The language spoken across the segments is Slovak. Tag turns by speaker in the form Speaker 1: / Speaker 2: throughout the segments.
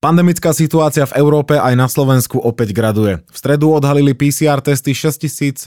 Speaker 1: Pandemická situácia v Európe aj na Slovensku opäť graduje. V stredu odhalili PCR testy 6713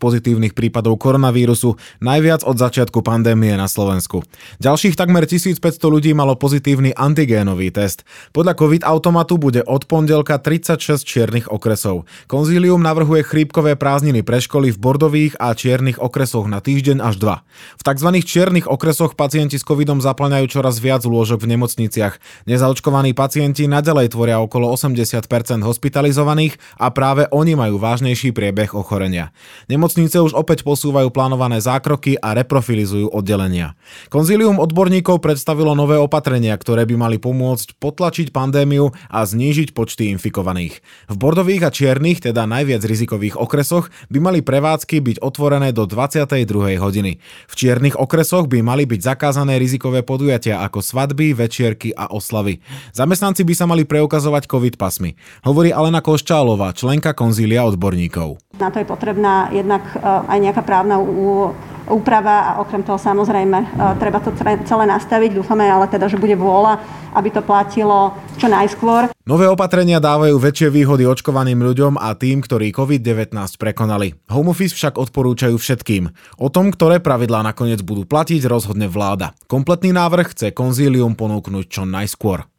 Speaker 1: pozitívnych prípadov koronavírusu, najviac od začiatku pandémie na Slovensku. Ďalších takmer 1500 ľudí malo pozitívny antigénový test. Podľa COVID automatu bude od pondelka 36 čiernych okresov. Konzílium navrhuje chrípkové prázdniny pre školy v bordových a čiernych okresoch na týždeň až dva. V tzv. čiernych okresoch pacienti s covidom zaplňajú čoraz viac lôžok v nemocniciach. Nezaočkovaní pacienti pacienti nadalej tvoria okolo 80% hospitalizovaných a práve oni majú vážnejší priebeh ochorenia. Nemocnice už opäť posúvajú plánované zákroky a reprofilizujú oddelenia. Konzílium odborníkov predstavilo nové opatrenia, ktoré by mali pomôcť potlačiť pandémiu a znížiť počty infikovaných. V bordových a čiernych, teda najviac rizikových okresoch, by mali prevádzky byť otvorené do 22. hodiny. V čiernych okresoch by mali byť zakázané rizikové podujatia ako svadby, večierky a oslavy. Zamestnanci Zamestnanci by sa mali preukazovať COVID pasmi. Hovorí Alena Koščálová, členka konzília odborníkov.
Speaker 2: Na to je potrebná jednak e, aj nejaká právna úprava a okrem toho samozrejme e, treba to celé nastaviť. Dúfame ale teda, že bude vôľa, aby to platilo čo najskôr.
Speaker 1: Nové opatrenia dávajú väčšie výhody očkovaným ľuďom a tým, ktorí COVID-19 prekonali. Home office však odporúčajú všetkým. O tom, ktoré pravidlá nakoniec budú platiť, rozhodne vláda. Kompletný návrh chce konzílium ponúknuť čo najskôr.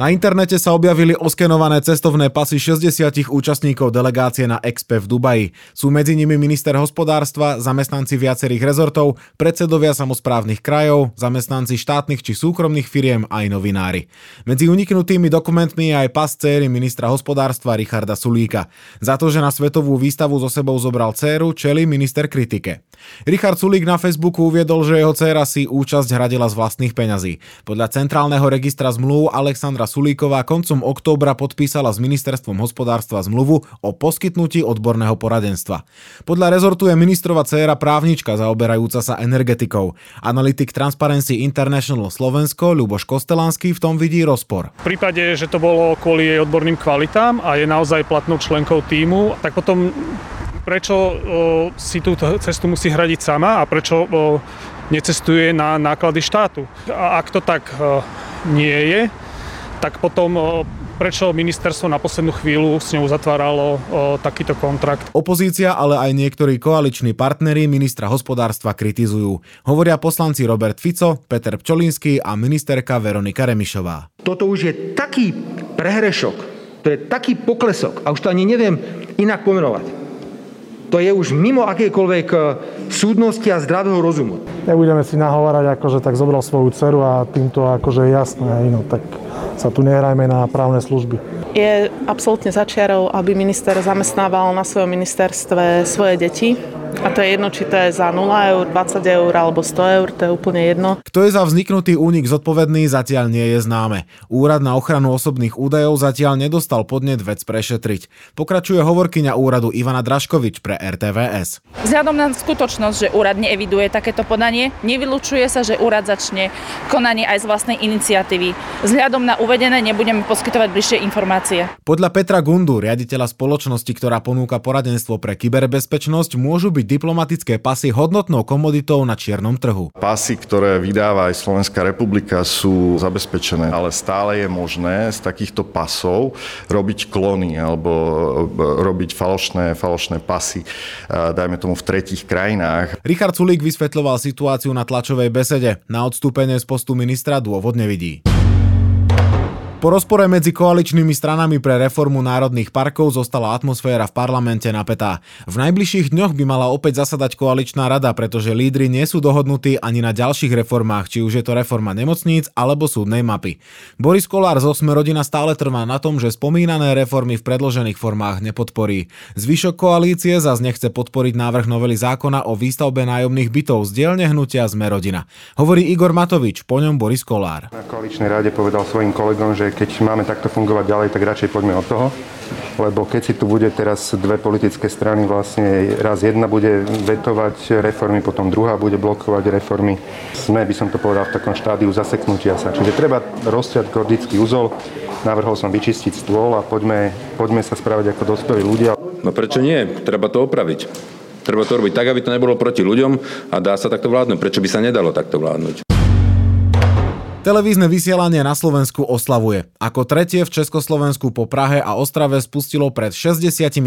Speaker 1: Na internete sa objavili oskenované cestovné pasy 60 účastníkov delegácie na Expe v Dubaji. Sú medzi nimi minister hospodárstva, zamestnanci viacerých rezortov, predsedovia samozprávnych krajov, zamestnanci štátnych či súkromných firiem aj novinári. Medzi uniknutými dokumentmi je aj pas céry ministra hospodárstva Richarda Sulíka. Za to, že na svetovú výstavu so sebou zobral céru, čeli minister kritike. Richard Sulík na Facebooku uviedol, že jeho dcéra si účasť hradila z vlastných peňazí. Podľa centrálneho registra zmluv Alexandra Sulíková koncom októbra podpísala s ministerstvom hospodárstva zmluvu o poskytnutí odborného poradenstva. Podľa rezortu je ministrova dcéra právnička zaoberajúca sa energetikou. Analytik Transparency International Slovensko Ľuboš Kostelanský v tom vidí rozpor.
Speaker 3: V prípade, že to bolo kvôli jej odborným kvalitám a je naozaj platnou členkou týmu, tak potom prečo si tú cestu musí hradiť sama a prečo necestuje na náklady štátu. A ak to tak nie je, tak potom prečo ministerstvo na poslednú chvíľu s ňou zatváralo o, takýto kontrakt.
Speaker 1: Opozícia, ale aj niektorí koaliční partneri ministra hospodárstva kritizujú. Hovoria poslanci Robert Fico, Peter Pčolinský a ministerka Veronika Remišová.
Speaker 4: Toto už je taký prehrešok, to je taký poklesok a už to ani neviem inak pomenovať to je už mimo akékoľvek e, súdnosti a zdravého rozumu.
Speaker 5: Nebudeme si nahovárať, akože tak zobral svoju dceru a týmto akože je jasné, no tak sa tu nehrajme na právne služby.
Speaker 6: Je absolútne začiarov, aby minister zamestnával na svojom ministerstve svoje deti a to je jedno, či to je za 0 eur, 20 eur alebo 100 eur, to je úplne jedno.
Speaker 1: Kto je za vzniknutý únik zodpovedný, zatiaľ nie je známe. Úrad na ochranu osobných údajov zatiaľ nedostal podnet vec prešetriť. Pokračuje hovorkyňa úradu Ivana Draškovič pre RTVS.
Speaker 7: Vzhľadom na skutočnosť, že úrad neeviduje takéto podanie, nevylučuje sa, že úrad začne konanie aj z vlastnej iniciatívy. Vzhľadom na uvedené nebudeme poskytovať bližšie informácie.
Speaker 1: Podľa Petra Gundu, riaditeľa spoločnosti, ktorá ponúka poradenstvo pre kyberbezpečnosť, môžu byť diplomatické pasy hodnotnou komoditou na čiernom trhu.
Speaker 8: Pasy, ktoré vydáva aj Slovenská republika, sú zabezpečené, ale stále je možné z takýchto pasov robiť klony alebo e, robiť falošné, falošné pasy, e, dajme tomu v tretích krajinách.
Speaker 1: Richard Sulík vysvetľoval situáciu na tlačovej besede. Na odstúpenie z postu ministra dôvod nevidí. Po rozpore medzi koaličnými stranami pre reformu národných parkov zostala atmosféra v parlamente napätá. V najbližších dňoch by mala opäť zasadať koaličná rada, pretože lídry nie sú dohodnutí ani na ďalších reformách, či už je to reforma nemocníc alebo súdnej mapy. Boris Kolár z Osme rodina stále trvá na tom, že spomínané reformy v predložených formách nepodporí. Zvyšok koalície zase nechce podporiť návrh novely zákona o výstavbe nájomných bytov z dielne hnutia Sme rodina. Hovorí Igor Matovič, po ňom Boris Kolár.
Speaker 9: Na koaličnej rade povedal svojim kolegom, že keď máme takto fungovať ďalej, tak radšej poďme od toho. Lebo keď si tu bude teraz dve politické strany, vlastne raz jedna bude vetovať reformy, potom druhá bude blokovať reformy. Sme, by som to povedal, v takom štádiu zaseknutia sa. Čiže treba rozťať gordický úzol. Navrhol som vyčistiť stôl a poďme, poďme sa správať ako dospelí ľudia.
Speaker 10: No prečo nie? Treba to opraviť. Treba to robiť tak, aby to nebolo proti ľuďom a dá sa takto vládnuť. Prečo by sa nedalo takto vládnuť?
Speaker 1: Televízne vysielanie na Slovensku oslavuje. Ako tretie v Československu po Prahe a Ostrave spustilo pred 65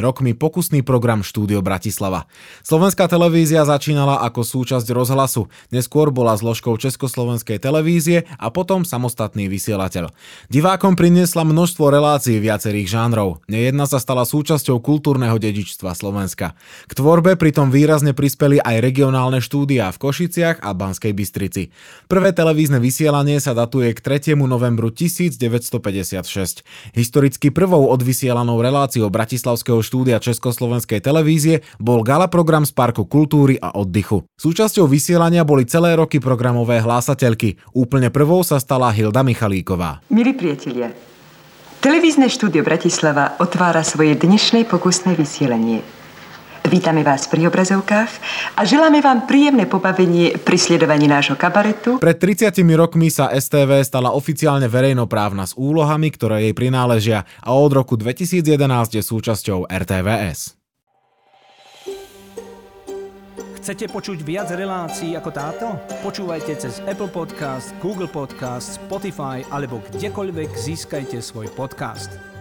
Speaker 1: rokmi pokusný program Štúdio Bratislava. Slovenská televízia začínala ako súčasť rozhlasu, neskôr bola zložkou Československej televízie a potom samostatný vysielateľ. Divákom priniesla množstvo relácií viacerých žánrov. Nejedna sa stala súčasťou kultúrneho dedičstva Slovenska. K tvorbe pritom výrazne prispeli aj regionálne štúdia v Košiciach a Banskej Bystrici. Prvé televízne vysielanie sa datuje k 3. novembru 1956. Historicky prvou odvysielanou reláciou Bratislavského štúdia Československej televízie bol gala program z Parku kultúry a oddychu. Súčasťou vysielania boli celé roky programové hlásateľky. Úplne prvou sa stala Hilda Michalíková.
Speaker 11: Milí priatelia, televízne štúdio Bratislava otvára svoje dnešné pokusné vysielanie. Vítame vás pri obrazovkách a želáme vám príjemné pobavenie pri sledovaní nášho kabaretu.
Speaker 1: Pred 30 rokmi sa STV stala oficiálne verejnoprávna s úlohami, ktoré jej prináležia a od roku 2011 je súčasťou RTVS.
Speaker 12: Chcete počuť viac relácií ako táto? Počúvajte cez Apple Podcast, Google Podcast, Spotify alebo kdekoľvek získajte svoj podcast.